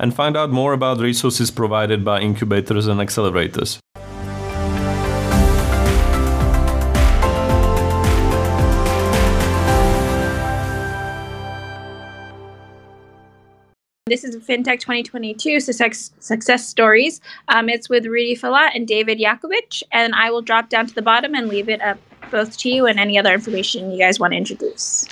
and find out more about resources provided by incubators and accelerators. This is FinTech 2022 success, success stories. Um, it's with Rudy Falat and David Yakobovitch, and I will drop down to the bottom and leave it up both to you and any other information you guys want to introduce.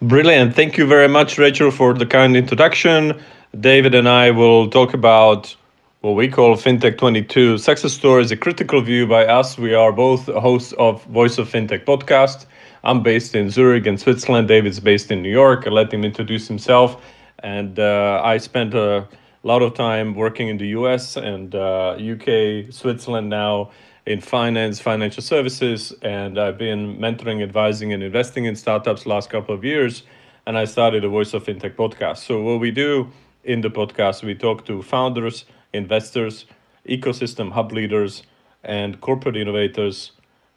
Brilliant. Thank you very much, Rachel, for the kind introduction. David and I will talk about what we call FinTech 22 success stories, a critical view by us. We are both hosts of Voice of FinTech podcast. I'm based in Zurich in Switzerland. David's based in New York. I'll let him introduce himself and uh, I spent a lot of time working in the US and uh, UK, Switzerland now in finance, financial services, and I've been mentoring, advising, and investing in startups last couple of years. And I started a Voice of FinTech podcast. So what we do in the podcast, we talk to founders, investors, ecosystem hub leaders, and corporate innovators.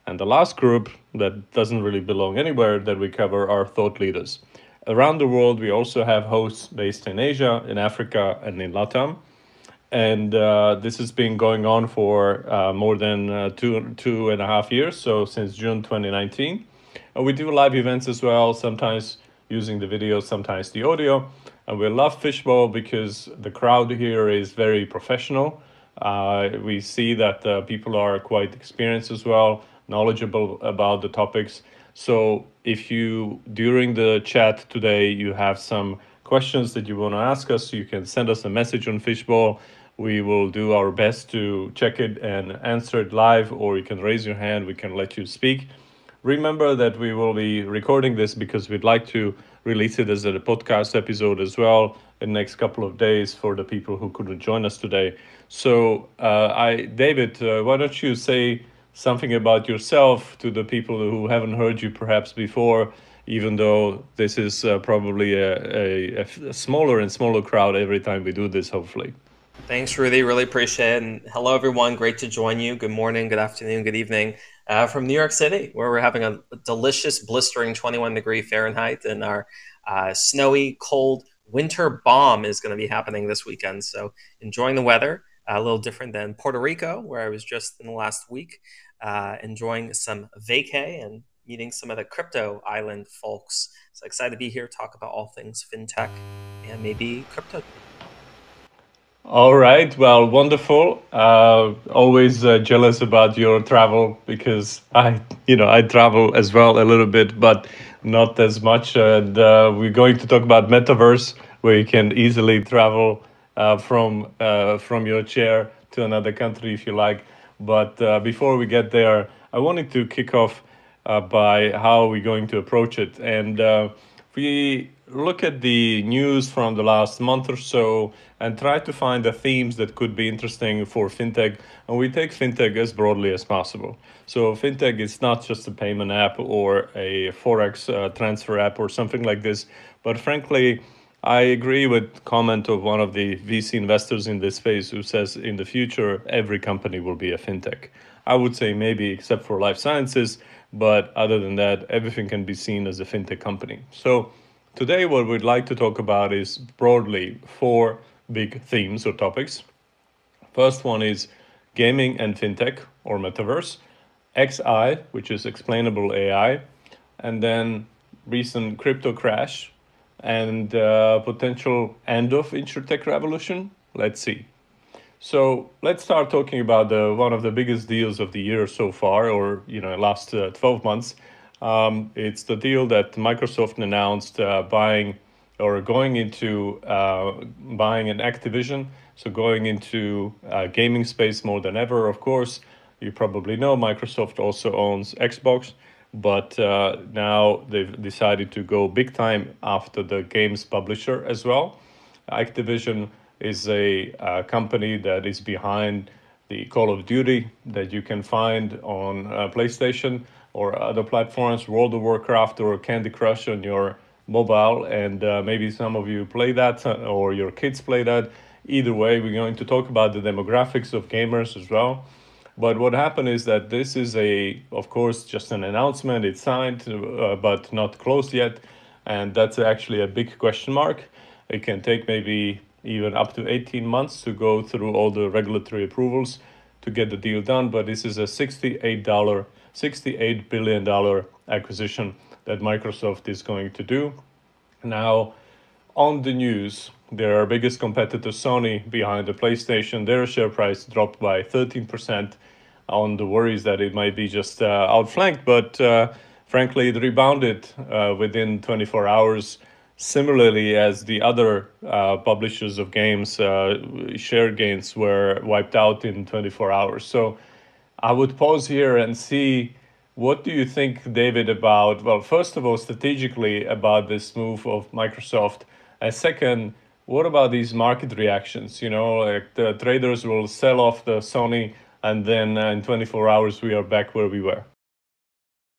And the last group that doesn't really belong anywhere that we cover are thought leaders. Around the world, we also have hosts based in Asia, in Africa, and in Latam. And uh, this has been going on for uh, more than uh, two, two and a half years, so since June 2019. And we do live events as well, sometimes using the video, sometimes the audio. And we love Fishbowl because the crowd here is very professional. Uh, we see that uh, people are quite experienced as well, knowledgeable about the topics. So if you, during the chat today, you have some questions that you want to ask us, you can send us a message on Fishbowl. We will do our best to check it and answer it live, or you can raise your hand, we can let you speak. Remember that we will be recording this because we'd like to release it as a podcast episode as well in next couple of days for the people who couldn't join us today. So, uh, I, David, uh, why don't you say something about yourself to the people who haven't heard you perhaps before, even though this is uh, probably a, a, a, smaller and smaller crowd every time we do this, hopefully. Thanks, Rudy. Really appreciate it. And hello, everyone. Great to join you. Good morning, good afternoon, good evening uh, from New York City, where we're having a delicious, blistering 21 degree Fahrenheit, and our uh, snowy, cold winter bomb is going to be happening this weekend. So enjoying the weather a little different than Puerto Rico, where I was just in the last week uh, enjoying some vacay and meeting some of the crypto island folks. So excited to be here, talk about all things fintech and maybe crypto. All right. Well, wonderful. Uh, always uh, jealous about your travel because I, you know, I travel as well a little bit, but not as much. And uh, we're going to talk about metaverse, where you can easily travel uh, from uh, from your chair to another country if you like. But uh, before we get there, I wanted to kick off by how we're going to approach it. And we look at the news from the last month or so and try to find the themes that could be interesting for fintech. And we take fintech as broadly as possible. So, fintech is not just a payment app or a Forex uh, transfer app or something like this, but frankly, I agree with comment of one of the VC investors in this space who says in the future every company will be a fintech. I would say maybe except for life sciences, but other than that, everything can be seen as a fintech company. So today what we'd like to talk about is broadly four big themes or topics. First one is gaming and fintech or metaverse, XAI, which is explainable AI, and then recent crypto crash and uh, potential end of insurtech revolution. Let's see. So let's start talking about the one of the biggest deals of the year so far, or you know, last uh, twelve months. Um, it's the deal that Microsoft announced uh, buying or going into uh, buying an Activision, so going into uh, gaming space more than ever. Of course, you probably know Microsoft also owns Xbox but uh, now they've decided to go big time after the games publisher as well. Activision is a, a company that is behind the Call of Duty that you can find on uh, PlayStation or other platforms, World of Warcraft or Candy Crush on your mobile. And uh, maybe some of you play that uh, or your kids play that. Either way, we're going to talk about the demographics of gamers as well. But what happened is that this is a, of course, just an announcement. It's signed, uh, but not closed yet, and that's actually a big question mark. It can take maybe even up to 18 months to go through all the regulatory approvals to get the deal done. But this is a $68, $68 billion acquisition that Microsoft is going to do. Now, on the news, their biggest competitor, Sony, behind the PlayStation, their share price dropped by 13% on the worries that it might be just uh, outflanked. But uh, frankly, it rebounded uh, within 24 hours Similarly, as the other uh, publishers of games, uh, share gains were wiped out in 24 hours. So I would pause here and see what do you think, David, about, well, first of all, strategically about this move of Microsoft. And second, what about these market reactions? You know, like the traders will sell off the Sony, and then uh, in 24 hours, we are back where we were.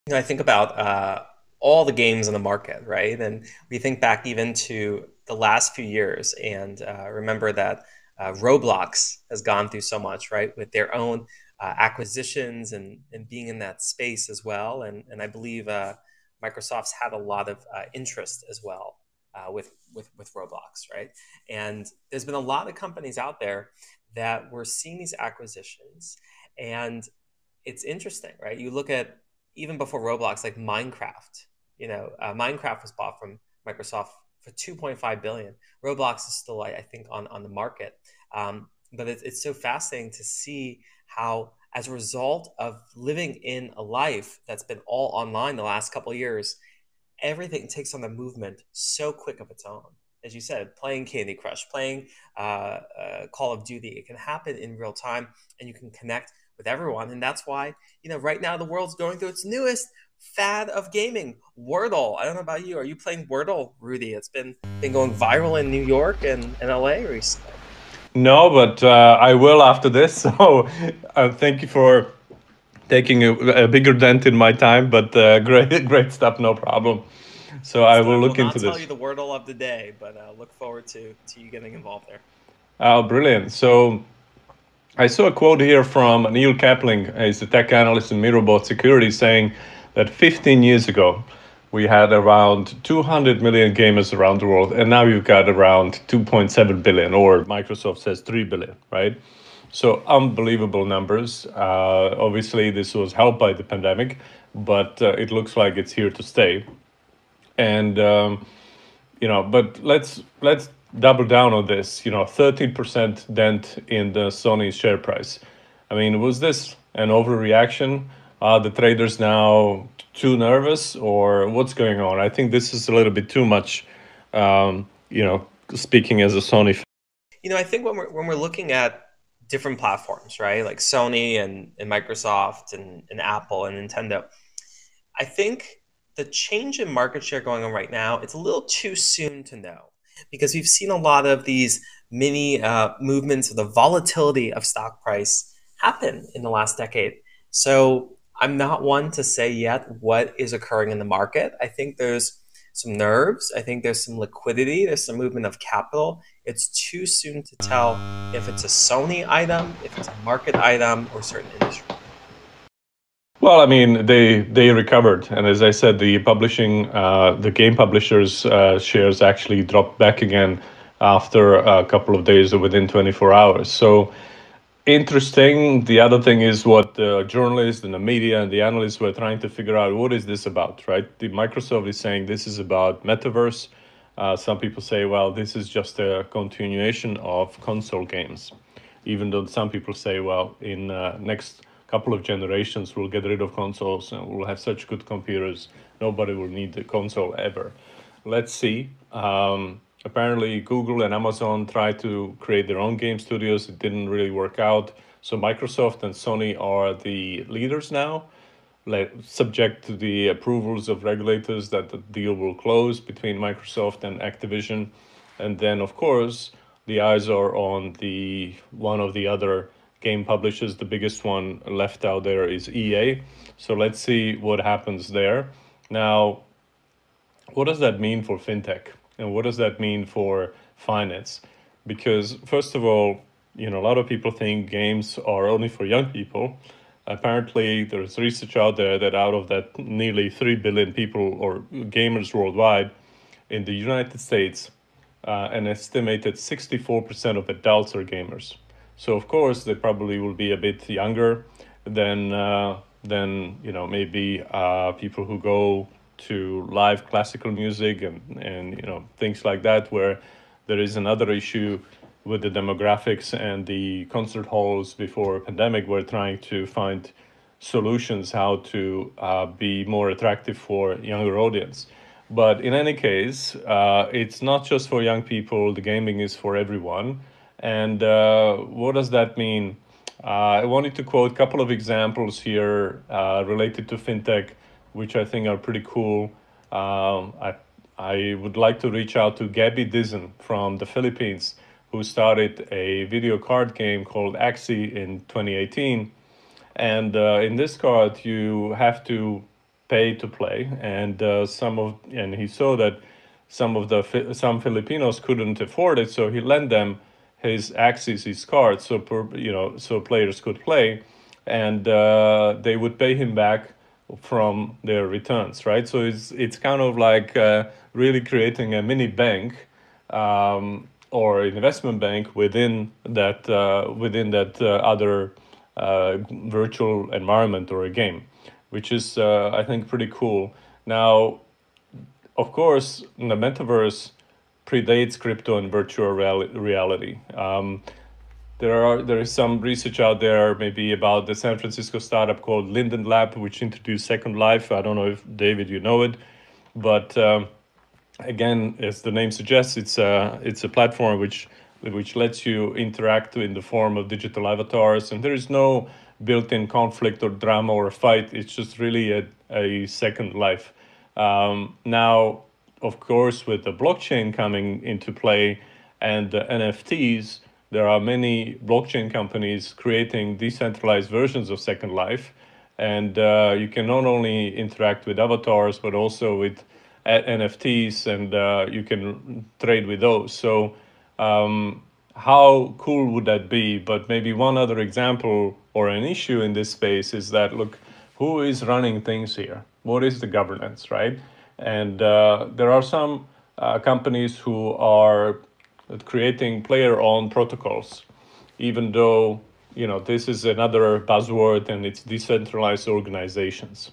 You know, I think about uh, all the games in the market, right? And we think back even to the last few years and uh, remember that uh, Roblox has gone through so much, right, with their own uh, acquisitions and, and being in that space as well. And, and I believe uh, Microsoft's had a lot of uh, interest as well uh, with, with, with Roblox, right? And there's been a lot of companies out there that we're seeing these acquisitions. And it's interesting, right? You look at even before Roblox, like Minecraft, you know, uh, Minecraft was bought from Microsoft for 2.5 billion. Roblox is still, I think, on on the market. Um, but it's, it's so fascinating to see how, as a result of living in a life that's been all online the last couple years, everything takes on the movement so quick of its own. As you said, playing Candy Crush, playing uh, uh, Call of Duty, it can happen in real time, and you can connect with everyone. And that's why, you know, right now the world's going through its newest fad of gaming, Wordle. I don't know about you. Are you playing Wordle, Rudy? It's been been going viral in New York and, and LA recently. No, but uh, I will after this. So uh, thank you for taking a, a, bigger dent in my time. But uh, great, great stuff. No problem. So I will look into this. I'll tell you the Wordle of the day, but uh, look forward to to you getting involved there. Oh, brilliant! So. I saw a quote here from Neil Campling, he's a tech analyst in Mirabaud Security, saying that 15 years ago we had around 200 million gamers around the world, and now you've got around 2.7 billion, or Microsoft says 3 billion, right? So unbelievable numbers. Uh, obviously, this was helped by the pandemic, but uh, it looks like it's here to stay. And um, you know, but let's let's double down on this. You know, 13% dent in the Sony share price. I mean, was this an overreaction? Are the traders now too nervous or what's going on? I think this is a little bit too much, um, you know, speaking as a Sony fan. You know, I think when we're, when we're looking at different platforms, right, like Sony and, and Microsoft and, and Apple and Nintendo, I think the change in market share going on right now, it's a little too soon to know because we've seen a lot of these mini uh, movements of the volatility of stock price happen in the last decade. So I'm not one to say yet what is occurring in the market. I think there's some nerves. I think there's some liquidity. There's some movement of capital. It's too soon to tell if it's a Sony item, if it's a market item, or certain industry. Well, I mean, they they recovered, and as I said, the publishing, uh, the game publishers' uh, shares actually dropped back again after a couple of days, or within 24 hours. So interesting. The other thing is what the journalists and the media and the analysts were trying to figure out what is this about, right? The Microsoft is saying this is about metaverse. Uh, some people say, well, this is just a continuation of console games, even though some people say, well, in uh, next couple of generations, we'll get rid of consoles and we'll have such good computers, nobody will need the console ever. Let's see. Um, apparently Google and Amazon tried to create their own game studios. It didn't really work out. So Microsoft and Sony are the leaders now, subject to the approvals of regulators that the deal will close between Microsoft and Activision. And then, of course, the eyes are on the one of the other game publishers. The biggest one left out there is EA. So let's see what happens there. Now, what does that mean for fintech? And what does that mean for finance? Because, first of all, you know, a lot of people think games are only for young people. Apparently, there's research out there that out of that nearly 3 billion people or gamers worldwide in the United States, uh, an estimated 64% of adults are gamers. So, of course, they probably will be a bit younger than, uh, than you know, maybe uh, people who go to live classical music and, and you know things like that where there is another issue with the demographics and the concert halls before pandemic we're trying to find solutions how to uh, be more attractive for younger audience. But in any case uh, it's not just for young people the gaming is for everyone. And uh, what does that mean? Uh, i wanted to quote a couple of examples here uh, related to fintech which i think are pretty cool. Um, I, I would like to reach out to Gabby Dizon from the Philippines who started a video card game called Axie in 2018. And uh, in this card, you have to pay to play, and uh, some of and he saw that some of the some Filipinos couldn't afford it, so he lent them his Axies, his cards, so per, you know so players could play, and uh, they would pay him back from their returns, right? So it's it's kind of like uh, really creating a mini bank. Um, or investment bank within that uh, within that uh, other uh, virtual environment or a game, which is uh, I think pretty cool. Now, of course, the metaverse predates crypto and virtual reality. Um, there are there is some research out there maybe about the San Francisco startup called Linden Lab, which introduced Second Life. I don't know if David you know it, but um, again, as the name suggests, it's a it's a platform which which lets you interact in the form of digital avatars, and there is no built-in conflict or drama or fight. It's just really a, a second life. Um, now, of course, with the blockchain coming into play and the NFTs, there are many blockchain companies creating decentralized versions of Second Life, and uh, you can not only interact with avatars but also with NFTs, and uh, you can trade with those. So, um, how cool would that be? But maybe one other example or an issue in this space is that look, who is running things here? What is the governance, right? And uh, there are some uh, companies who are creating player-owned protocols, even though you know this is another buzzword and it's decentralized organizations.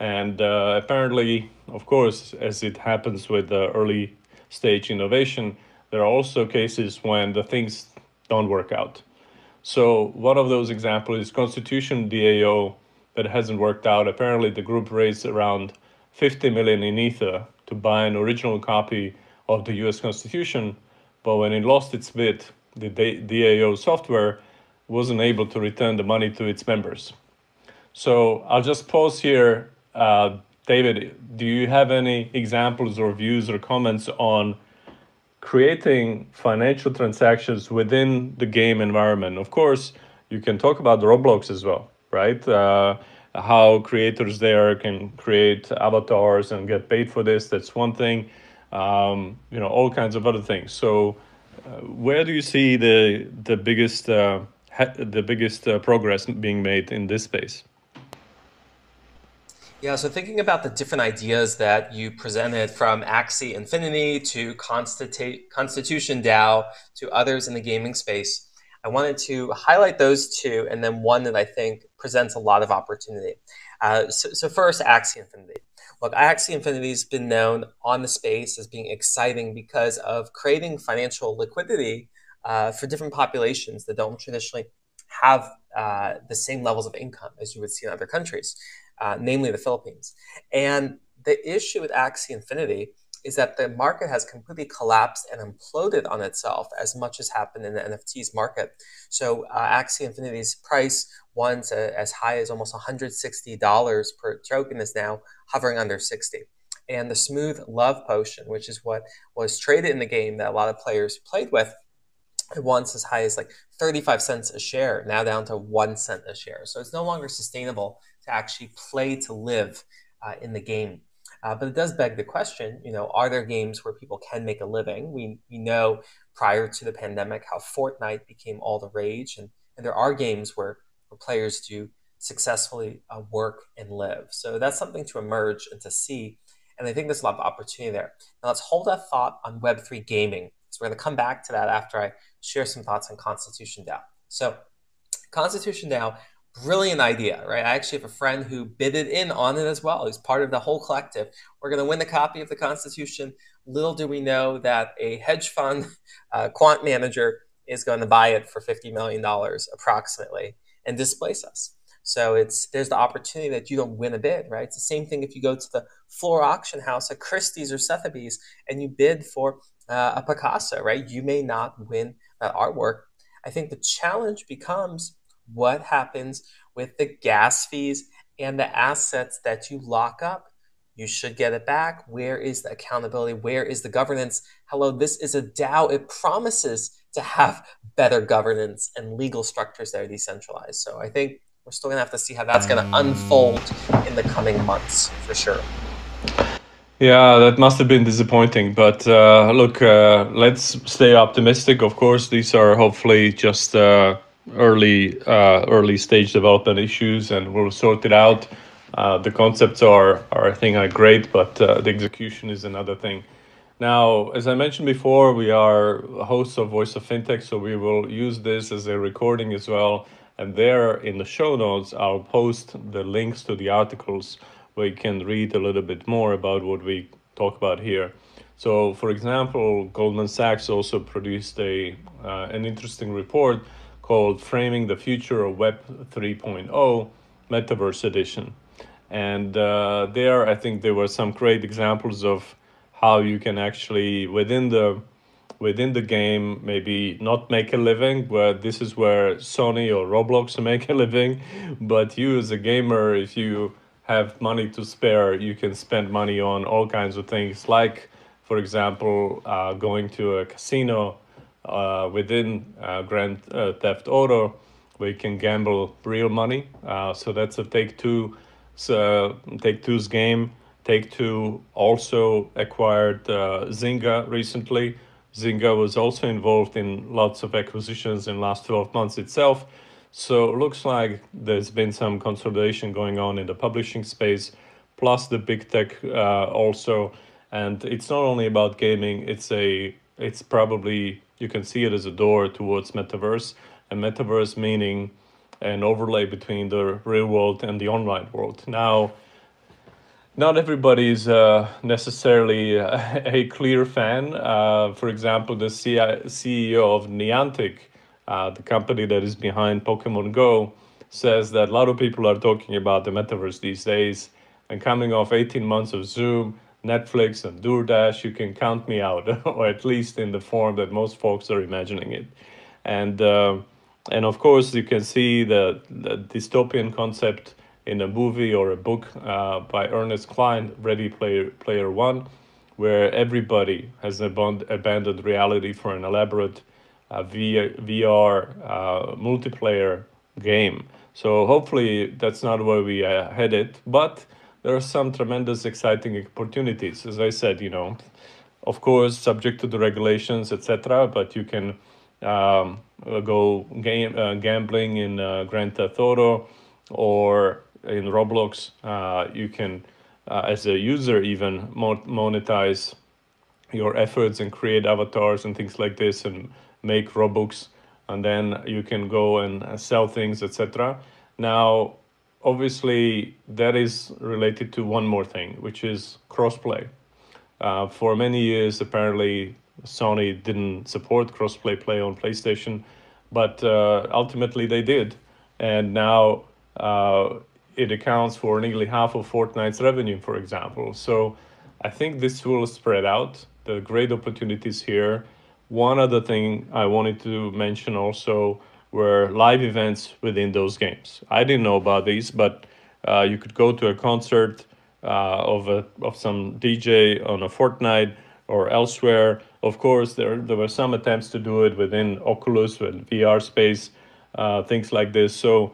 And uh, apparently, of course, as it happens with the early stage innovation, there are also cases when the things don't work out. So one of those examples is Constitution DAO that hasn't worked out. Apparently, the group raised around 50 million in Ether to buy an original copy of the U.S. Constitution, but when it lost its bid, the DAO software wasn't able to return the money to its members. So I'll just pause here uh, David, do you have any examples or views or comments on creating financial transactions within the game environment? Of course, you can talk about Roblox as well, right? Uh, how creators there can create avatars and get paid for this. That's one thing. Um, you know, all kinds of other things. So, uh, where do you see the the biggest uh, the biggest uh, progress being made in this space? Yeah, so thinking about the different ideas that you presented from Axie Infinity to Constitu- Constitution DAO to others in the gaming space, I wanted to highlight those two and then one that I think presents a lot of opportunity. Uh, so, so, first, Axie Infinity. Look, Axie Infinity has been known on the space as being exciting because of creating financial liquidity uh, for different populations that don't traditionally have uh, the same levels of income as you would see in other countries uh, namely the Philippines. And the issue with Axie Infinity is that the market has completely collapsed and imploded on itself as much as happened in the NFTs market. So uh, Axie Infinity's price, once uh, as high as almost $160 per token, is now hovering under 60. And the Smooth Love Potion, which is what was traded in the game that a lot of players played with, once as high as like 35 cents a share, now down to one cent a share. So it's no longer sustainable to actually play to live uh, in the game. Uh, but it does beg the question, you know, are there games where people can make a living? We, we know prior to the pandemic how Fortnite became all the rage, and, and there are games where, where players do successfully uh, work and live. So that's something to emerge and to see. And I think there's a lot of opportunity there. Now let's hold that thought on Web3 gaming. So we're going to come back to that after I share some thoughts on Constitution DAO. So Constitution DAO brilliant idea, right? I actually have a friend who bidded in on it as well. He's part of the whole collective. We're going to win the copy of the Constitution. Little do we know that a hedge fund uh, quant manager is going to buy it for $50 million approximately and displace us. So it's there's the opportunity that you don't win a bid, right? It's the same thing if you go to the floor auction house at Christie's or Sotheby's and you bid for uh, a Picasso, right? You may not win that artwork. I think the challenge becomes what happens with the gas fees and the assets that you lock up. You should get it back. Where is the accountability? Where is the governance? Hello, this is a DAO. It promises to have better governance and legal structures that are decentralized. So I think we're still going to have to see how that's going to unfold in the coming months for sure. Yeah, that must have been disappointing. But uh, look, uh, let's stay optimistic. Of course, these are hopefully just. Uh, early uh, early stage development issues, and we'll sort it out. Uh, the concepts are are I think are great, but uh, the execution is another thing. Now, as I mentioned before, we are hosts of Voice of FinTech, so we will use this as a recording as well. And there in the show notes, I'll post the links to the articles where you can read a little bit more about what we talk about here. So, for example, Goldman Sachs also produced a uh, an interesting report called Framing the Future of Web 3.0 Metaverse Edition. And uh, there, I think there were some great examples of how you can actually, within the within the game, maybe not make a living, where this is where Sony or Roblox make a living. But you, as a gamer, if you have money to spare, you can spend money on all kinds of things, like, for example, uh, going to a casino uh, within uh, Grand uh, Theft Auto, where you can gamble real money. Uh, so that's a Take Two, so Take Two's game. Take Two also acquired uh, Zynga recently. Zynga was also involved in lots of acquisitions in last 12 months itself. So it looks like there's been some consolidation going on in the publishing space, plus the big tech uh, also. And it's not only about gaming; it's a it's probably you can see it as a door towards metaverse, and metaverse meaning an overlay between the real world and the online world. Now, not everybody is uh, necessarily a clear fan. Uh, for example, the CEO of Niantic, uh, the company that is behind Pokemon Go, says that a lot of people are talking about the metaverse these days. And coming off 18 months of Zoom, Netflix and DoorDash, you can count me out, or at least in the form that most folks are imagining it. And uh, and of course, you can see the, the dystopian concept in a movie or a book uh, by Ernest Cline, Ready Player Player One, where everybody has abandoned, abandoned reality for an elaborate uh, VR uh, multiplayer game. So hopefully that's not where we are headed, but there are some tremendous exciting opportunities. As I said, you know, of course, subject to the regulations, etc. But you can um, go game uh, gambling in uh, Grand Theft Auto or in Roblox. Uh, you can, uh, as a user, even monetize your efforts and create avatars and things like this, and make Robux, and then you can go and uh, sell things, etc. Now, obviously that is related to one more thing, which is crossplay. Uh, for many years, apparently, Sony didn't support crossplay play on PlayStation, but uh, ultimately they did, and now uh, it accounts for nearly half of Fortnite's revenue, for example. So I think this will spread out. The great opportunities here. One other thing I wanted to mention also were live events within those games. I didn't know about these, but uh, you could go to a concert uh, of a, of some DJ on a Fortnite or elsewhere, Of course, there there were some attempts to do it within Oculus with VR space, uh, things like this. So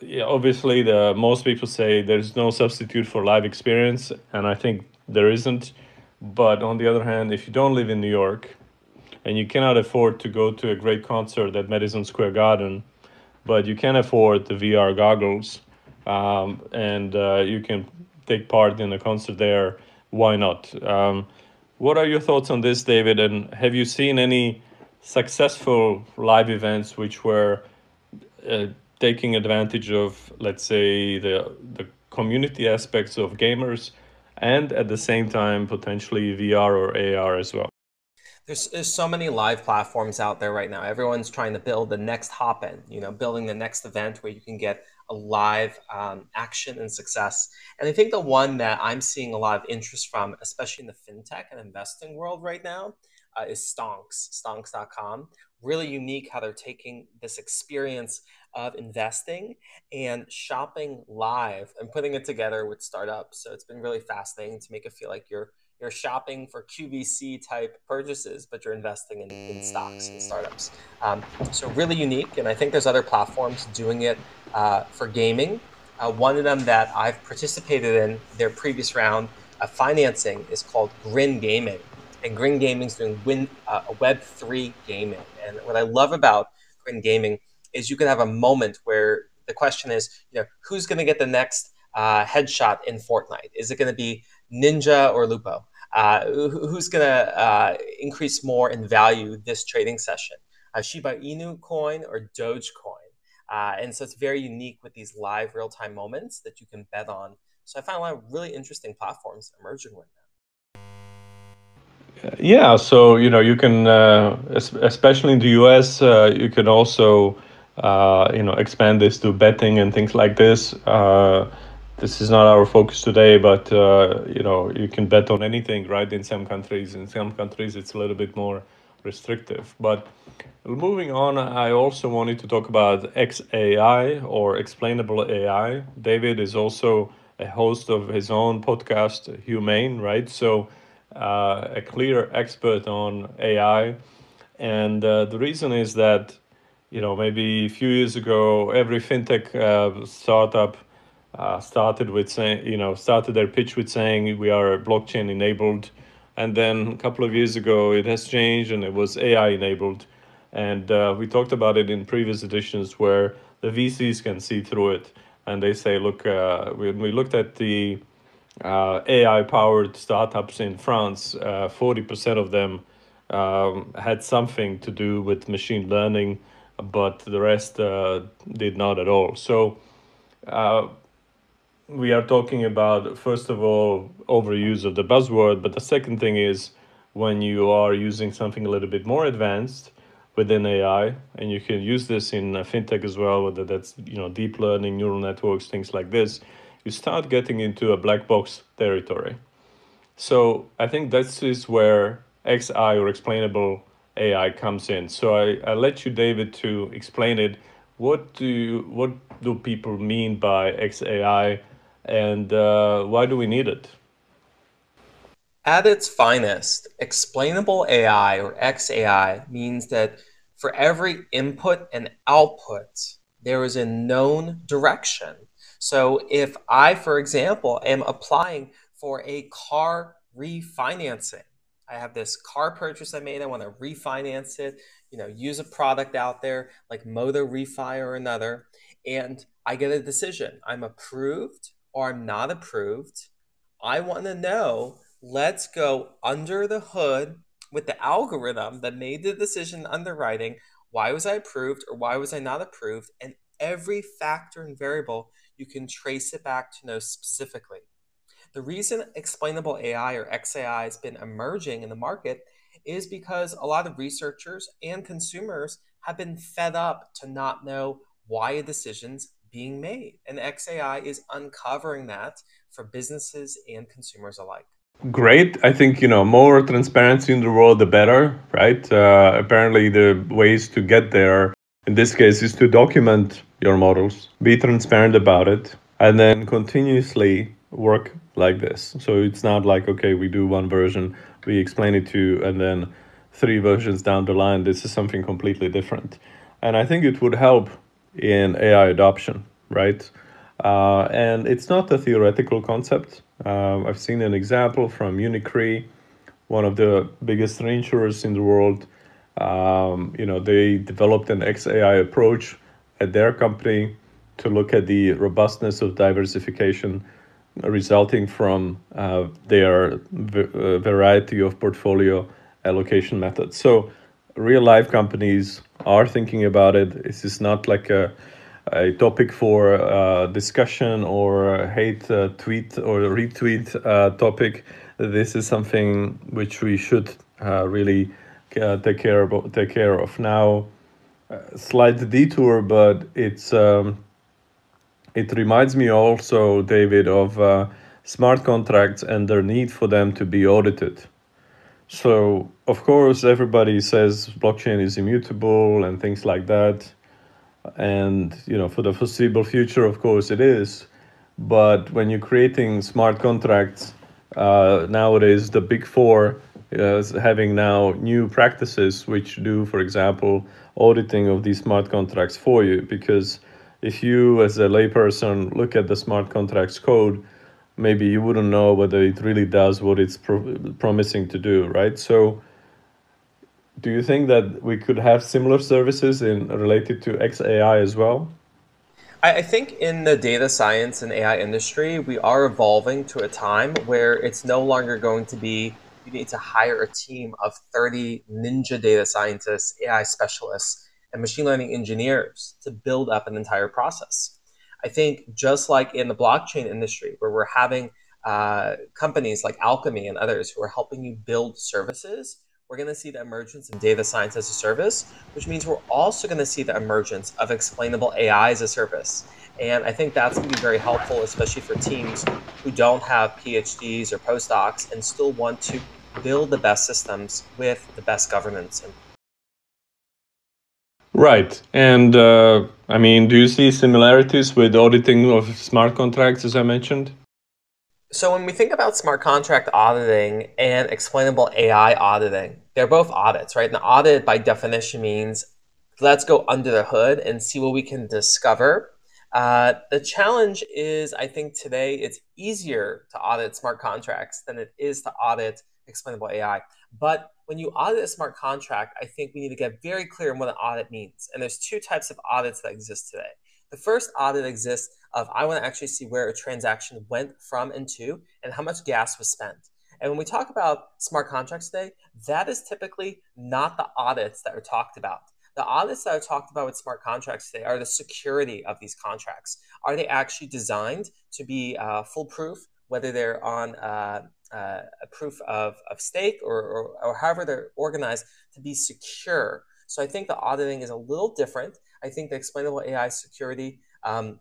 yeah, obviously, the most people say there's no substitute for live experience, and I think there isn't. But on the other hand, if you don't live in New York, and you cannot afford to go to a great concert at Madison Square Garden, but you can afford the VR goggles, um, and uh, you can take part in a concert there. Why not? Um, what are your thoughts on this, David? And have you seen any successful live events which were uh, taking advantage of, let's say, the the community aspects of gamers, and at the same time potentially VR or AR as well. There's, there's so many live platforms out there right now. Everyone's trying to build the next hop in, you know, building the next event where you can get a live um, action and success. And I think the one that I'm seeing a lot of interest from, especially in the fintech and investing world right now, uh, is Stonks, stonks.com. Really unique how they're taking this experience of investing and shopping live and putting it together with startups. So it's been really fascinating to make it feel like you're you're shopping for QVC type purchases, but you're investing in, in stocks and startups. Um, so really unique, and I think there's other platforms doing it uh, for gaming. Uh, one of them that I've participated in their previous round of financing is called Grin Gaming, and Grin Gaming is doing win, uh, Web three gaming. And what I love about Grin Gaming is you can have a moment where the question is, you know, who's going to get the next uh, headshot in Fortnite? Is it going to be Ninja or Lupo? Uh, who's going to uh, increase more in value this trading session? Uh, Shiba Inu coin or Dogecoin? Uh, and so it's very unique with these live real time moments that you can bet on. So I find a lot of really interesting platforms emerging right now. Yeah, so you know you can, uh, especially in the U.S., uh, you can also uh, you know expand this to betting and things like this. This is not our focus today, but uh, you know you can bet on anything, right? In some countries, in some countries it's a little bit more restrictive. But moving on, I also wanted to talk about XAI or explainable AI. David is also a host of his own podcast, HumAIn, right? So uh, a clear expert on AI. And uh, the reason is that you know, maybe a few years ago, every fintech uh, startup uh, started with saying, you know, started their pitch with saying we are blockchain enabled, and then a couple of years ago it has changed and it was AI enabled, and uh, we talked about it in previous editions where the VCs can see through it. And they say, look, uh, when we looked at the uh, AI powered startups in France, uh, forty percent of them um, had something to do with machine learning but the rest uh, did not at all. So we are talking about, first of all, overuse of the buzzword, but the second thing is when you are using something a little bit more advanced within AI, and you can use this in fintech as well, whether that's you know deep learning, neural networks, things like this, you start getting into a black box territory. So I think this is where XAI or explainable AI comes in. So I, I let you, David, to explain it. What do you, what do people mean by XAI, and uh, why do we need it? At its finest, explainable AI or XAI means that for every input and output, there is a known direction. So if I, for example, am applying for a car refinancing, I have this car purchase I made. I want to refinance it, you know, use a product out there like Moto Refi or another. And I get a decision. I'm approved I'm not approved. I want to know, let's go under the hood with the algorithm that made the decision underwriting. Why was I approved or why was I not approved? And every factor and variable, you can trace it back to know specifically. The reason explainable AI or XAI has been emerging in the market is because a lot of researchers and consumers have been fed up to not know why a decision's being made. And XAI is uncovering that for businesses and consumers alike. Great. I think, you know, more transparency in the world, the better, right? Uh, apparently, the ways to get there in this case is to document your models, be transparent about it, and then continuously work like this. So it's not like, okay, we do one version, we explain it to you, and then three versions down the line, this is something completely different. And I think it would help in AI adoption, right? Uh, and it's not a theoretical concept. Uh, I've seen an example from Munich Re, one of the biggest reinsurers in the world. Um, you know, they developed an XAI approach at their company to look at the robustness of diversification resulting from uh, their uh, variety of portfolio allocation methods. So, real life companies are thinking about it. This is not like a, a topic for uh, discussion or hate uh, tweet or retweet uh, topic. This is something which we should uh, really take care of. Take care of now. slight detour, but it's. Um, it reminds me also, David, of uh, smart contracts and their need for them to be audited. So, of course, everybody says blockchain is immutable and things like that. And, you know, for the foreseeable future, of course, it is. But when you're creating smart contracts, uh, nowadays the big four is having now new practices which do, for example, auditing of these smart contracts for you because if you as a layperson look at the smart contracts code maybe you wouldn't know whether it really does what it's pro- promising to do right so do you think that we could have similar services in related to xai as well I think in the data science and AI industry, we are evolving to a time where it's no longer going to be you need to hire a team of 30 ninja data scientists, AI specialists, and machine learning engineers to build up an entire process. I think just like in the blockchain industry, where we're having uh, companies like Alchemy and others who are helping you build services, we're going to see the emergence of data science as a service, which means we're also going to see the emergence of explainable AI as a service. And I think that's going to be very helpful, especially for teams who don't have PhDs or postdocs and still want to build the best systems with the best governance Right. And uh, I mean, do you see similarities with auditing of smart contracts, as I mentioned? So, when we think about smart contract auditing and explainable AI auditing, they're both audits, right? An audit, by definition, means let's go under the hood and see what we can discover. Uh, the challenge is, I think today it's easier to audit smart contracts than it is to audit explainable AI. But when you audit a smart contract, I think we need to get very clear on what an audit means. And there's two types of audits that exist today. The first audit exists of I want to actually see where a transaction went from and to and how much gas was spent. And when we talk about smart contracts today, that is typically not the audits that are talked about. The audits that are talked about with smart contracts today are the security of these contracts. Are they actually designed to be uh, foolproof, whether they're on uh, uh, a proof of, of stake or, or, or however they're organized to be secure. So I think the auditing is a little different. I think the explainable AI security um,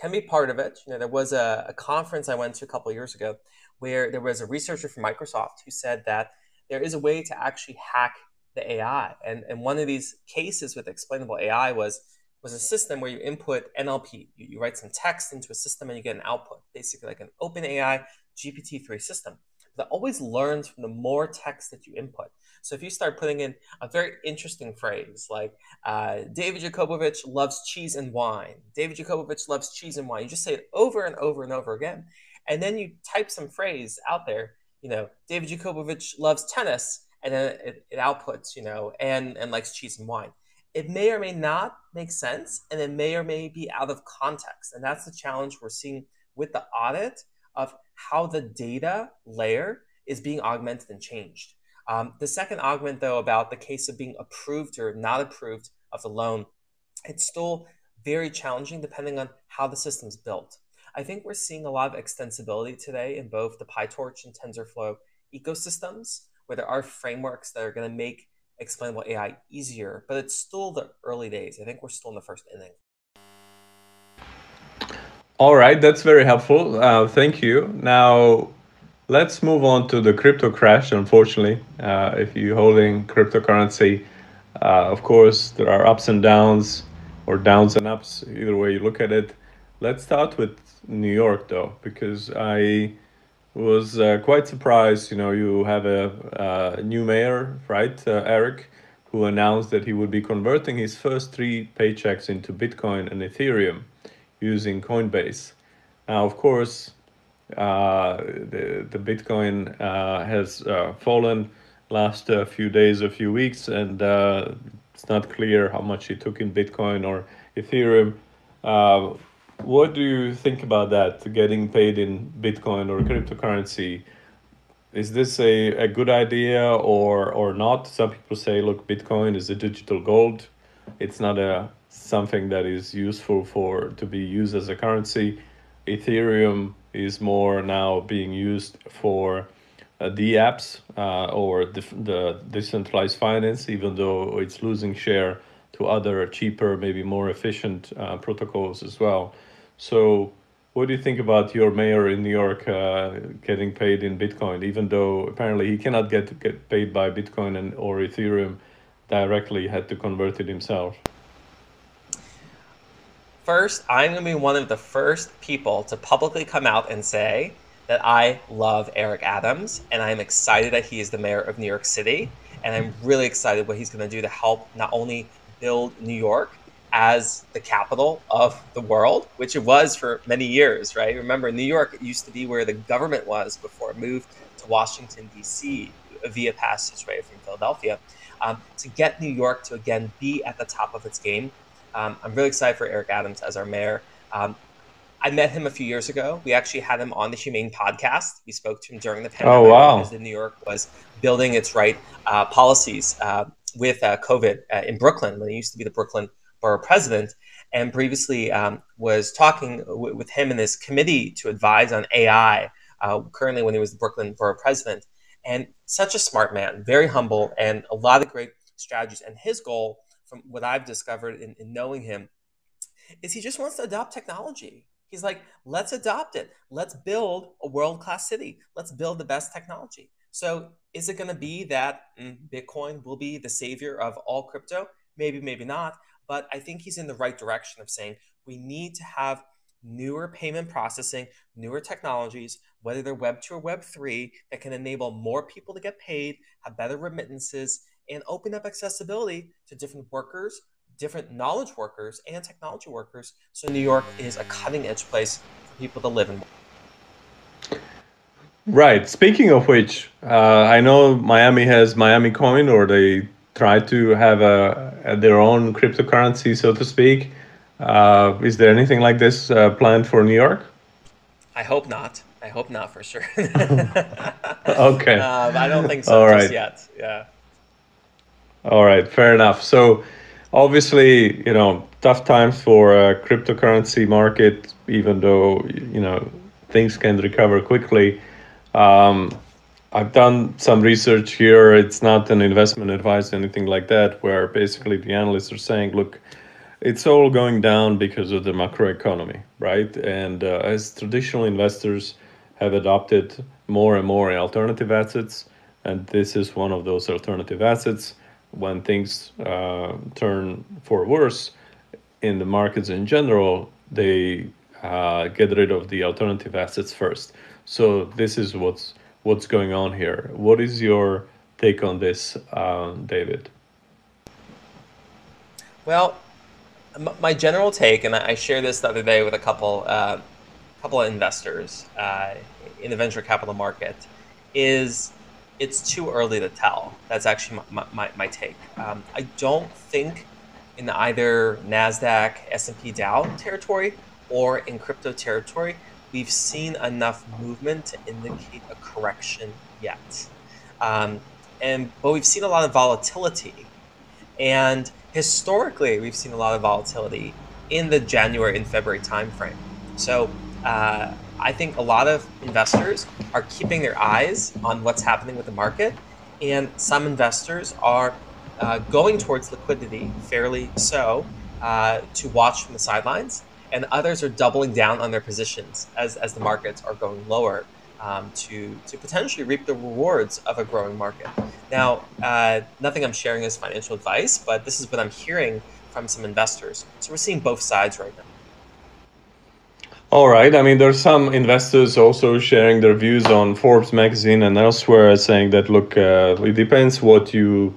can be part of it. You know, there was a, a conference I went to a couple years ago where there was a researcher from Microsoft who said that there is a way to actually hack the AI. And, and one of these cases with explainable AI was was a system where you input NLP. You, you write some text into a system and you get an output, basically like an open AI GPT-3 system that always learns from the more text that you input. So if you start putting in a very interesting phrase like uh, David Yakobovitch loves cheese and wine, David Yakobovitch loves cheese and wine, you just say it over and over and over again, and then you type some phrase out there. You know, David Yakobovitch loves tennis, and then it, it outputs, you know, and and likes cheese and wine. It may or may not make sense, and it may or may be out of context, and that's the challenge we're seeing with the audit of how the data layer is being augmented and changed. Um, the second augment, though, about the case of being approved or not approved of the loan, it's still very challenging depending on how the system's built. I think we're seeing a lot of extensibility today in both the PyTorch and TensorFlow ecosystems, where there are frameworks that are going to make explainable AI easier, but it's still the early days. I think we're still in the first inning. All right, that's very helpful. Uh, thank you. Now, let's move on to the crypto crash. Unfortunately, uh, if you're holding cryptocurrency, uh, of course, there are ups and downs, or downs and ups, either way you look at it. Let's start with New York, though, because I was uh, quite surprised. You know, you have a, a new mayor, right, uh, Eric, who announced that he would be converting his first three paychecks into Bitcoin and Ethereum using Coinbase. Now, of course, uh, the the Bitcoin uh, has uh, fallen last uh, few days, a few weeks, and it's not clear how much he took in Bitcoin or Ethereum. what do you think about that? Getting paid in Bitcoin or cryptocurrency? Is this a, a good idea or or not? Some people say, look, Bitcoin is a digital gold. It's not a something that is useful for to be used as a currency. Ethereum is more now being used for uh, the apps uh, or the, the decentralized finance, even though it's losing share to other cheaper, maybe more efficient uh, protocols as well. So, what do you think about your mayor in New York uh, getting paid in Bitcoin, even though apparently he cannot get get paid by Bitcoin and or Ethereum directly, had to convert it himself? First, I'm going to be one of the first people to publicly come out and say that I love Eric Adams and I'm excited that he is the mayor of New York City. And I'm really excited what he's going to do to help not only build New York as the capital of the world, which it was for many years, right? Remember, New York used to be where the government was before it moved to Washington, D.C., via passageway from Philadelphia. Um, to get New York to again be at the top of its game um, I'm really excited for Eric Adams as our mayor. Um, I met him a few years ago. We actually had him on the HumAIn podcast. We spoke to him during the oh, pandemic oh, wow. because New York was building its right uh, policies uh, with uh, COVID uh, in Brooklyn when he used to be the Brooklyn borough president, and previously um, was talking w- with him in this committee to advise on AI. Uh, currently, when he was the Brooklyn borough president, and such a smart man, very humble, and a lot of great strategies. And his goal from what I've discovered in, in knowing him, is he just wants to adopt technology. He's like, let's adopt it. Let's build a world class city. Let's build the best technology. So, is it going to be that mm, Bitcoin will be the savior of all crypto? Maybe, maybe not. But I think he's in the right direction of saying we need to have newer payment processing, newer technologies, whether they're Web 2 or Web 3, that can enable more people to get paid, have better remittances, and open up accessibility to different workers, different knowledge workers, and technology workers. So New York is a cutting edge place for people to live in. Right. Speaking of which, uh, I know Miami has Miami Coin, or they try to have a, a their own cryptocurrency, so to speak. Uh, is there anything like this uh, planned for New York? I hope not. I hope not for sure. okay. Um, I don't think so All right. yet. Yeah. All right, fair enough. So, obviously, you know, tough times for a cryptocurrency market, even though you know things can recover quickly. Um, I've done some research here. It's not an investment advice, anything like that, where basically the analysts are saying, look, it's all going down because of the macroeconomy, right? And uh, as traditional investors have adopted more and more alternative assets, and this is one of those alternative assets when things uh, turn for worse in the markets in general, they uh, get rid of the alternative assets first. So this is what's what's going on here. What is your take on this, uh, David? Well, my general take, and I shared this the other day with a couple uh, couple of investors uh, in the venture capital market, is it's too early to tell. That's actually my, my, my take. Um, I don't think in either NASDAQ, S&P Dow territory or in crypto territory, we've seen enough movement to indicate a correction yet. Um, and But we've seen a lot of volatility. And historically, we've seen a lot of volatility in the January and February timeframe. So uh, I think a lot of investors are keeping their eyes on what's happening with the market, and some investors are uh, going towards liquidity, fairly so, uh, to watch from the sidelines, and others are doubling down on their positions as, as the markets are going lower um, to, to potentially reap the rewards of a growing market. Now, uh, nothing I'm sharing is financial advice, but this is what I'm hearing from some investors. So we're seeing both sides right now. All right. I mean, there's some investors also sharing their views on Forbes magazine and elsewhere, saying that look, uh, it depends what you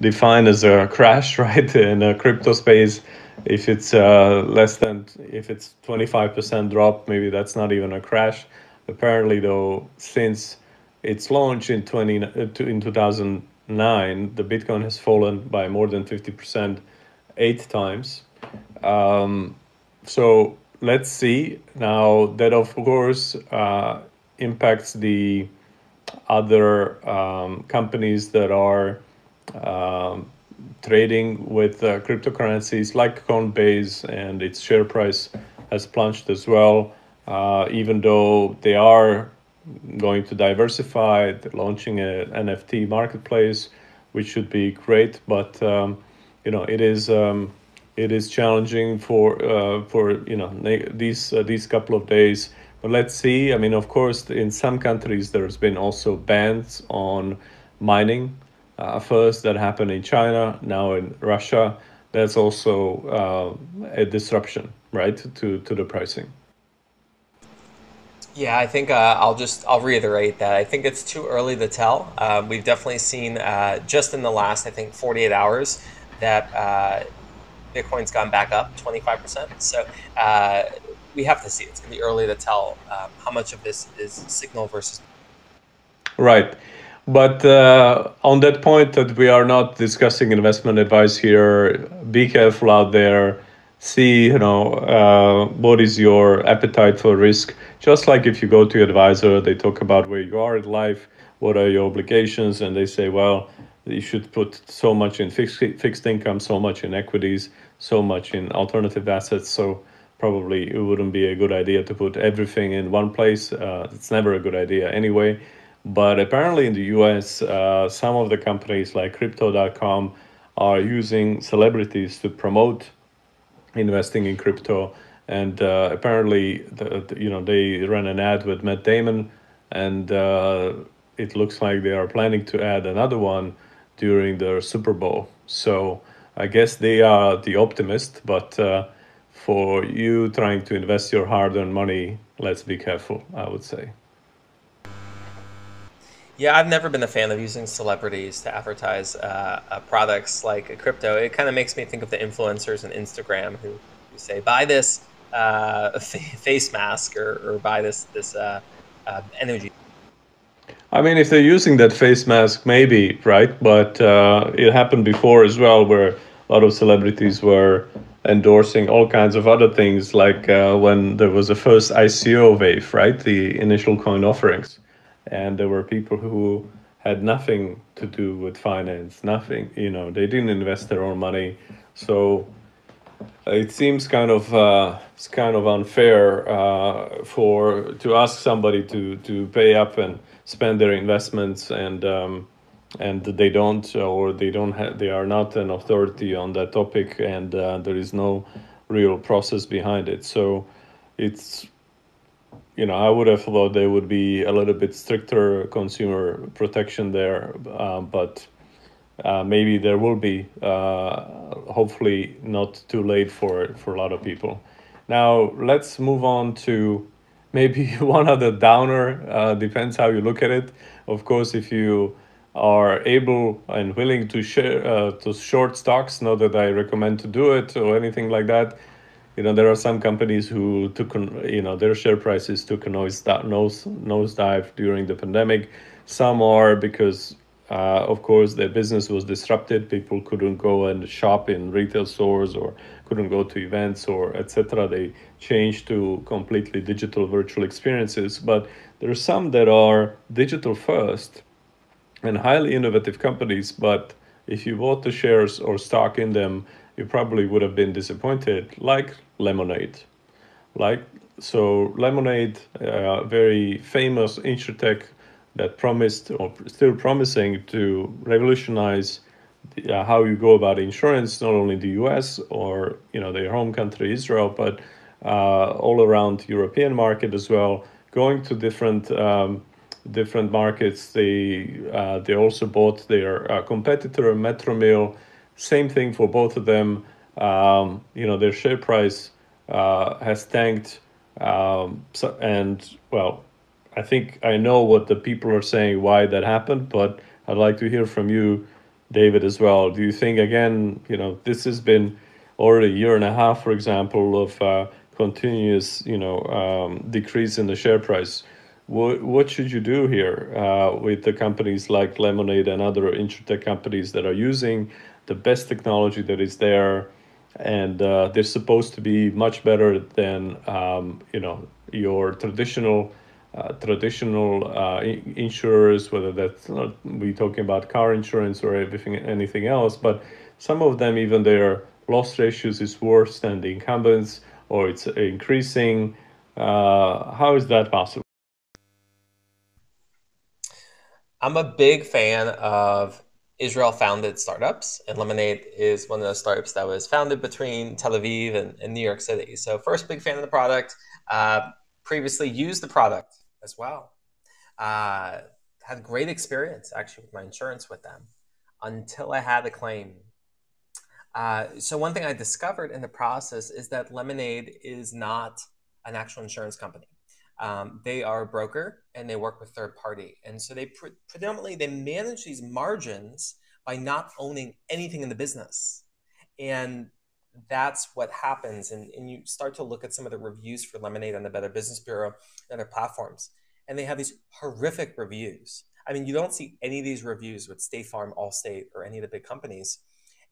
define as a crash, right? In a crypto space, if it's uh, less than, if it's 25% drop, maybe that's not even a crash. Apparently, though, since its launch in 20 uh, in 2009, the Bitcoin has fallen by more than 50%, eight times. Um, so let's see. Now that of course uh, impacts the other um, companies that are um, trading with uh, cryptocurrencies like Coinbase, and its share price has plunged as well. Uh, even though they are going to diversify, launching an NFT marketplace, which should be great, but um, you know it is. It is challenging for uh, for you know these uh, these couple of days. But let's see. I mean, of course, in some countries there's been also bans on mining. Uh, first, that happened in China. Now in Russia, that's also uh, a disruption, right, to to the pricing. Yeah, I think uh, I'll just I'll reiterate that I think it's too early to tell. Uh, we've definitely seen uh, just in the last I think 48 hours that uh, Bitcoin's gone back up 25%. So uh, we have to see. It's going to be early to tell um, how much of this is signal versus. Right. But uh, on that point, that we are not discussing investment advice here. Be careful out there. See, you know, uh, what is your appetite for risk. Just like if you go to your advisor, they talk about where you are in life, what are your obligations, and they say, well, you should put so much in fixed fixed income, so much in equities so much in alternative assets. So probably it wouldn't be a good idea to put everything in one place. Uh, it's never a good idea anyway. But apparently in the US, uh, some of the companies like crypto.com are using celebrities to promote investing in crypto. And uh, apparently, the, the, you know, they ran an ad with Matt Damon, and uh, it looks like they are planning to add another one during the Super Bowl. So I guess they are the optimist, but uh, for you trying to invest your hard-earned money, let's be careful. I would say. Yeah, I've never been a fan of using celebrities to advertise uh, uh, products like crypto. It kind of makes me think of the influencers on Instagram who, who say, "Buy this uh, face mask" or, or "Buy this this uh, uh, energy I mean, if they're using that face mask, maybe, right? But uh, it happened before as well, where a lot of celebrities were endorsing all kinds of other things, like uh, when there was the first ICO wave, right? The initial coin offerings. And there were people who had nothing to do with finance, nothing, you know, they didn't invest their own money. So it seems kind of uh, it's kind of unfair uh, for to ask somebody to to pay up and spend their investments and um, and they don't or they don't they are not an authority on that topic and uh, there is no real process behind it. So it's you know i would have thought there would be a little bit stricter consumer protection there uh, but uh, maybe there will be uh, hopefully not too late for for a lot of people. Now let's move on to maybe one of the downer uh, depends how you look at it. Of course if you are able and willing to share uh, to short stocks not that i recommend to do it or anything like that. You know there are some companies who took you know their share prices took a nose nose nose dive during the pandemic. Some are because uh, of course their business was disrupted. People couldn't go and shop in retail stores or couldn't go to events or etc. They changed to completely digital virtual experiences. But there are some that are digital first and highly innovative companies. But if you bought the shares or stock in them, you probably would have been disappointed, like Lemonade. Like so, Lemonade, a uh, very famous insurtech that promised or still promising to revolutionize uh, how you go about insurance, not only in the U.S. or you know their home country Israel, but uh, all around European market as well. Going to different um, different markets, they uh, they also bought their uh, competitor Metromil. Same thing for both of them. Um, you know their share price uh, has tanked Um, so, and well, I think I know what the people are saying why that happened, but I'd like to hear from you, David, as well. Do you think again, you know, this has been already a year and a half, for example, of uh, continuous, you know, um, decrease in the share price? What what should you do here uh, with the companies like Lemonade and other insurtech companies that are using the best technology that is there? and uh, they're supposed to be much better than um, you know your traditional uh, traditional uh, insurers, whether that's not we talking about car insurance or everything anything else, but some of them even their loss ratios is worse than the incumbents or it's increasing. Uh, how is that possible? I'm a big fan of Israel founded startups, and Lemonade is one of those startups that was founded between Tel Aviv and, and New York City. So, first, big fan of the product. Uh, previously used the product as well. Uh, had great experience actually with my insurance with them until I had a claim. Uh, so, one thing I discovered in the process is that Lemonade is not an actual insurance company. Um, they are a broker and they work with third party, and so they pre- predominantly they manage these margins by not owning anything in the business, and that's what happens. And, and you start to look at some of the reviews for Lemonade on the Better Business Bureau and other platforms, and they have these horrific reviews. I mean, you don't see any of these reviews with State Farm, Allstate, or any of the big companies,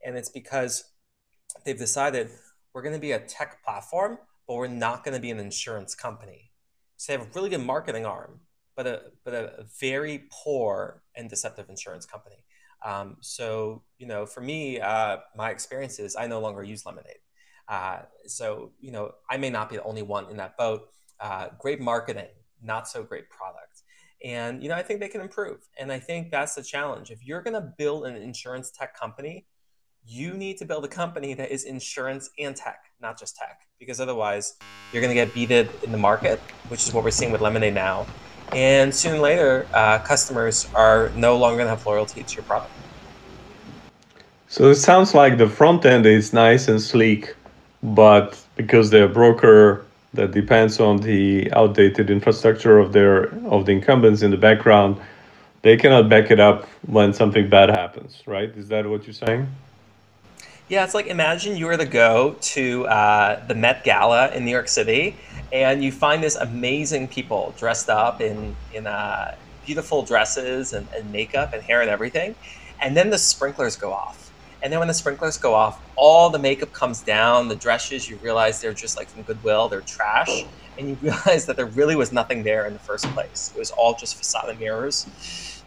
and it's because they've decided we're going to be a tech platform, but we're not going to be an insurance company so they have a really good marketing arm, but a but a very poor and deceptive insurance company. Um, so you know, for me, uh, my experience is I no longer use Lemonade. Uh, so you know, I may not be the only one in that boat. Uh, great marketing, not so great product, and you know, I think they can improve. And I think that's the challenge. If you're going to build an insurance tech company, you need to build a company that is insurance and tech, not just tech, because otherwise you're going to get beated in the market, which is what we're seeing with Lemonade now. And soon later, uh, customers are no longer going to have loyalty to your product. So it sounds like the front end is nice and sleek, but because they're a broker that depends on the outdated infrastructure of their of the incumbents in the background, they cannot back it up when something bad happens, right? Is that what you're saying? Yeah, it's like imagine you were to go to uh, the Met Gala in New York City, and you find this amazing people dressed up in in uh, beautiful dresses and, and makeup and hair and everything, and then the sprinklers go off. And then when the sprinklers go off, all the makeup comes down, the dresses, you realize they're just like from Goodwill, they're trash. And you realize that there really was nothing there in the first place. It was all just facade and mirrors.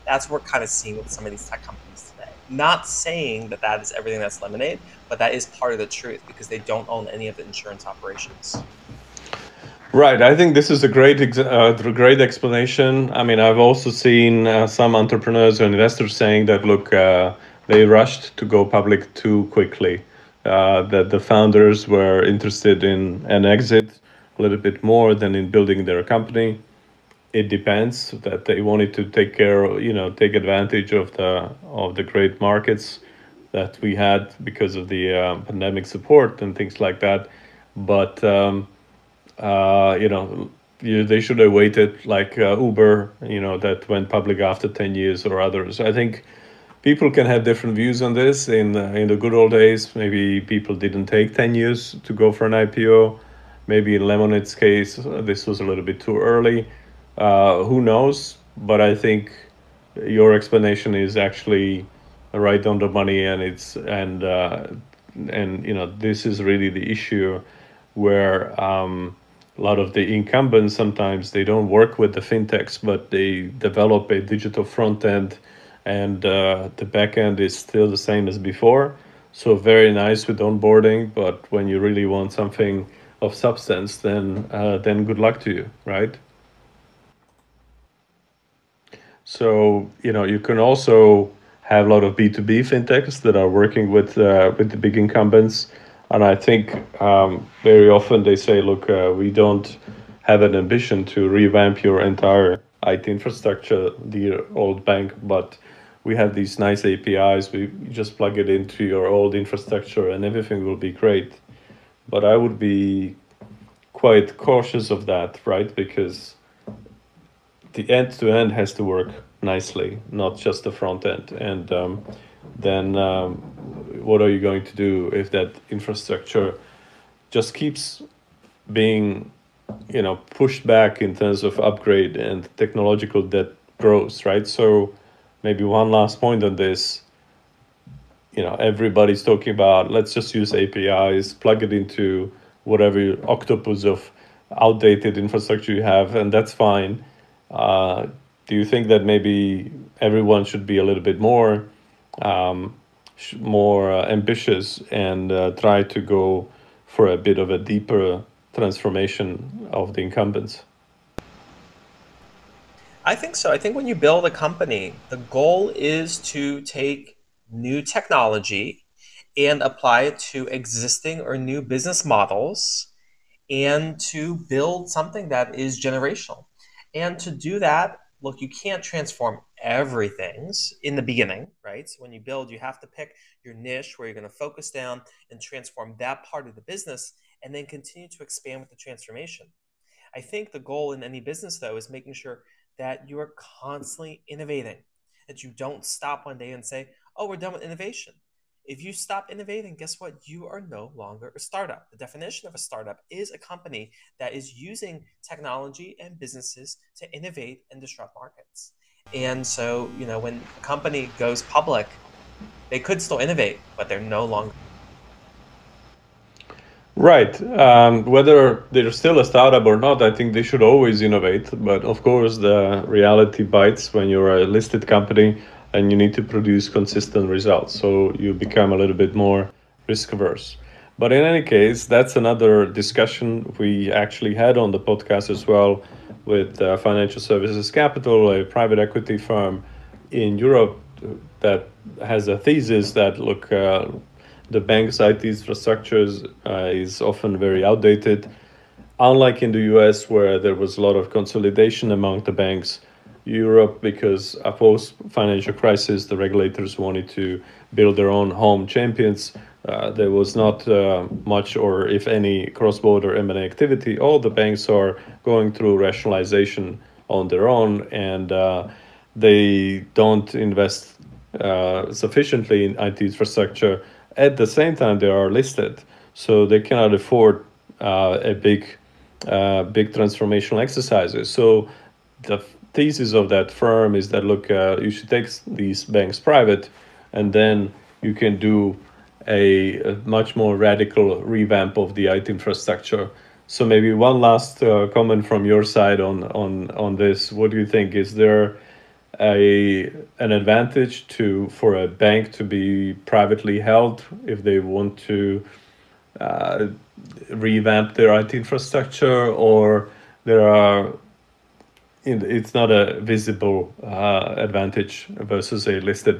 That's what we're kind of seeing with some of these tech companies today. Not saying that that is everything that's Lemonade, but that is part of the truth because they don't own any of the insurance operations. Right. I think this is a great, uh, great explanation. I mean, I've also seen uh, some entrepreneurs or investors saying that look, uh, they rushed to go public too quickly. Uh, that the founders were interested in an exit a little bit more than in building their company. It depends that they wanted to take care, you know, take advantage of the of the great markets that we had because of the uh, pandemic support and things like that. But um, uh, you know, you, they should have waited like uh, Uber, you know, that went public after ten years or others. I think people can have different views on this. In in the good old days, maybe people didn't take ten years to go for an IPO. Maybe in Lemonade's case, this was a little bit too early. Uh, who knows? But I think your explanation is actually right on the money and it's and uh, and you know this is really the issue where um, a lot of the incumbents sometimes they don't work with the fintechs but they develop a digital front end and uh, the back end is still the same as before so very nice with onboarding but when you really want something of substance then uh, then good luck to you right so you know you can also have a lot of B2B fintechs that are working with uh, with the big incumbents. And I think um, very often they say, look, uh, we don't have an ambition to revamp your entire IT infrastructure, the old bank, but we have these nice APIs. We just plug it into your old infrastructure and everything will be great. But I would be quite cautious of that, right? Because the end to end has to work nicely, not just the front end. And um, then um, what are you going to do if that infrastructure just keeps being, you know, pushed back in terms of upgrade and technological debt grows, right? So maybe one last point on this. You know, everybody's talking about let's just use APIs, plug it into whatever octopus of outdated infrastructure you have, and that's fine. Uh, do you think that maybe everyone should be a little bit more um, more uh, ambitious and uh, try to go for a bit of a deeper transformation of the incumbents? I think so. I think when you build a company, the goal is to take new technology and apply it to existing or new business models and to build something that is generational. And to do that, look, you can't transform everything in the beginning, right? So when you build, you have to pick your niche where you're going to focus down and transform that part of the business and then continue to expand with the transformation. I think the goal in any business, though, is making sure that you are constantly innovating, that you don't stop one day and say, oh, we're done with innovation. If you stop innovating, guess what? You are no longer a startup. The definition of a startup is a company that is using technology and businesses to innovate and disrupt markets. And so, you know, when a company goes public, they could still innovate, but they're no longer. Right. Um, whether they're still a startup or not, I think they should always innovate. But of course, the reality bites when you're a listed company and you need to produce consistent results. So you become a little bit more risk averse. But in any case, that's another discussion we actually had on the podcast as well with uh, Financial Services Capital, a private equity firm in Europe that has a thesis that look, uh, the bank's IT infrastructures uh, is often very outdated. Unlike in the US, where there was a lot of consolidation among the banks, Europe because post financial crisis, the regulators wanted to build their own home champions. Uh, there was not uh, much, or if any, cross-border M&A activity. All the banks are going through rationalization on their own, and uh, they don't invest uh, sufficiently in IT infrastructure. At the same time, they are listed, so they cannot afford uh, a big, uh, big transformational exercises. So the thesis of that firm is that look, you should take these banks private, and then you can do a, much more radical revamp of the IT infrastructure. So maybe one last uh, comment from your side on on on this. What do you think? Is there a an advantage to for a bank to be privately held if they want to uh, revamp their IT infrastructure, or there are it's not a visible uh, advantage versus a listed.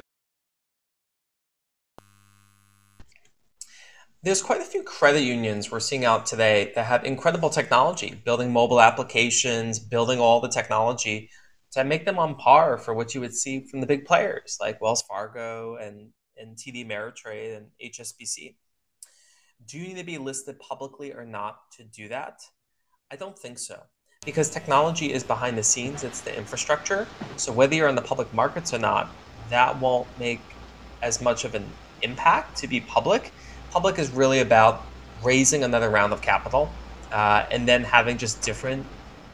There's quite a few credit unions we're seeing out today that have incredible technology, building mobile applications, building all the technology to make them on par for what you would see from the big players like Wells Fargo and, and TD Ameritrade and HSBC. Do you need to be listed publicly or not to do that? I don't think so because technology is behind the scenes, it's the infrastructure. So whether you're in the public markets or not, that won't make as much of an impact to be public. Public is really about raising another round of capital uh, and then having just different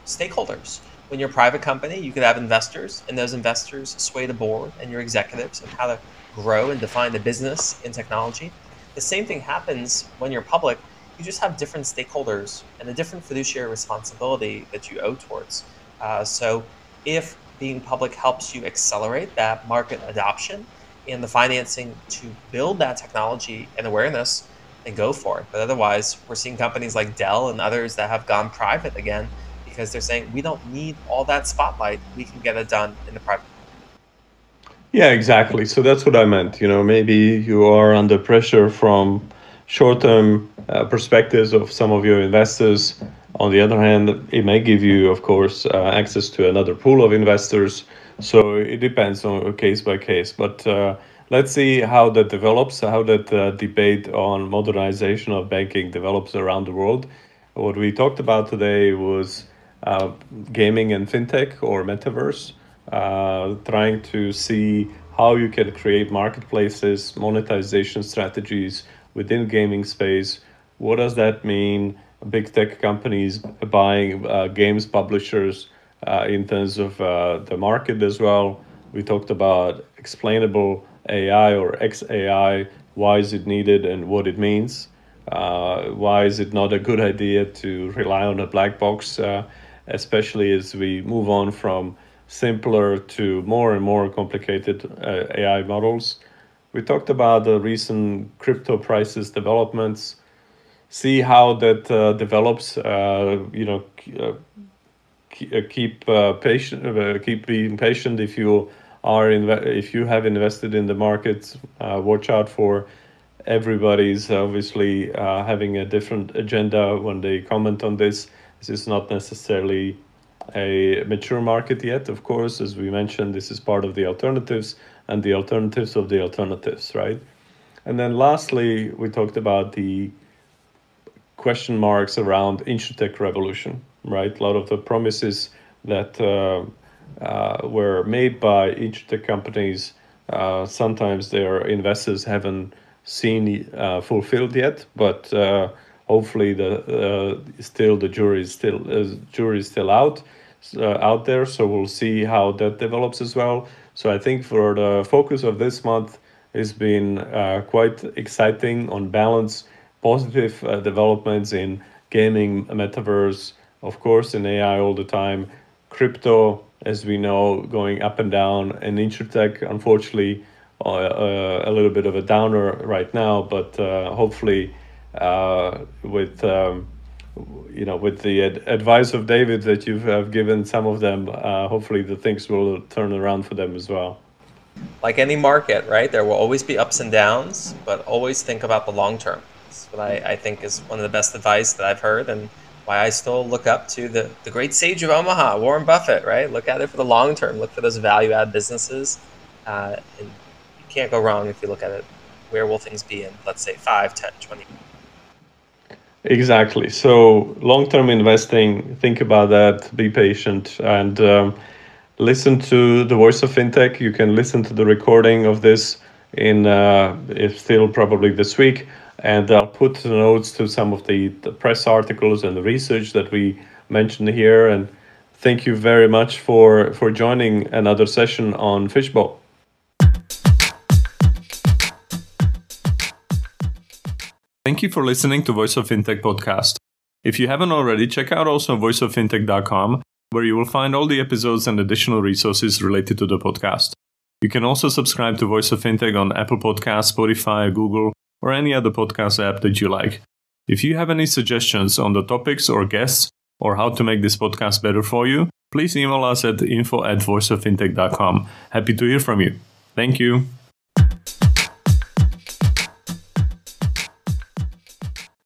stakeholders. When you're a private company, you could have investors, and those investors sway the board and your executives on how to grow and define the business in technology. The same thing happens when you're public you just have different stakeholders and a different fiduciary responsibility that you owe towards. Uh, so if being public helps you accelerate that market adoption and the financing to build that technology and awareness, then go for it. But otherwise, we're seeing companies like Dell and others that have gone private again because they're saying we don't need all that spotlight. We can get it done in the private. Yeah, exactly. So that's what I meant. You know, maybe you are under pressure from short-term uh, perspectives of some of your investors. On the other hand, it may give you, of course, uh, access to another pool of investors. So it depends on case by case. But uh, let's see how that develops, how that uh, debate on modernization of banking develops around the world. What we talked about today was uh, gaming and fintech or metaverse, uh, trying to see how you can create marketplaces, monetization strategies within gaming space. What does that mean? Big tech companies buying uh, games publishers uh, in terms of uh, the market as well. We talked about explainable AI or XAI. Why is it needed and what it means? Uh, why is it not a good idea to rely on a black box, uh, especially as we move on from simpler to more and more complicated uh, AI models? We talked about the recent crypto prices developments. See how that uh, develops. Uh, you know, uh, keep patient. keep being patient if you are inve- if you have invested in the markets. watch out for everybody's obviously uh, having a different agenda when they comment on this. This is not necessarily a mature market yet, of course. As we mentioned, this is part of the alternatives and the alternatives of the alternatives, right? And then lastly, we talked about the question marks around insurtech revolution, right? A lot of the promises that uh, uh, were made by insurtech companies, uh, sometimes their investors haven't seen uh, fulfilled yet, but uh, hopefully the uh, still the jury is still uh, jury is still out uh, out there. So we'll see how that develops as well. So I think for the focus of this month has been uh, quite exciting on balance, positive developments in gaming, metaverse, of course in AI all the time, crypto as we know going up and down, and insurtech unfortunately uh, a little bit of a downer right now, but uh, hopefully uh, with um, you know with the ad- advice of David that you have given some of them, hopefully the things will turn around for them as well. Like any market, right? There will always be ups and downs, but always think about the long term. That's what I, I think is one of the best advice that I've heard and why I still look up to the, the great sage of Omaha, Warren Buffett, right? Look at it for the long term. Look for those value add businesses uh, and you can't go wrong if you look at it. Where will things be in, let's say, 5, 10, 20 Exactly. So, long term investing, think about that, be patient, and um, listen to the voice of fintech. You can listen to the recording of this in uh, it's still probably this week. And I'll put the notes to some of the, the press articles and the research that we mentioned here. And thank you very much for, for joining another session on Fishbowl. Thank you for listening to Voice of Fintech podcast. If you haven't already, check out also voiceoffintech.com, where you will find all the episodes and additional resources related to the podcast. You can also subscribe to Voice of Fintech on Apple Podcasts, Spotify, Google, or any other podcast app that you like. If you have any suggestions on the topics or guests, or how to make this podcast better for you, please email us at info at voiceoffintech.com. Happy to hear from you. Thank you.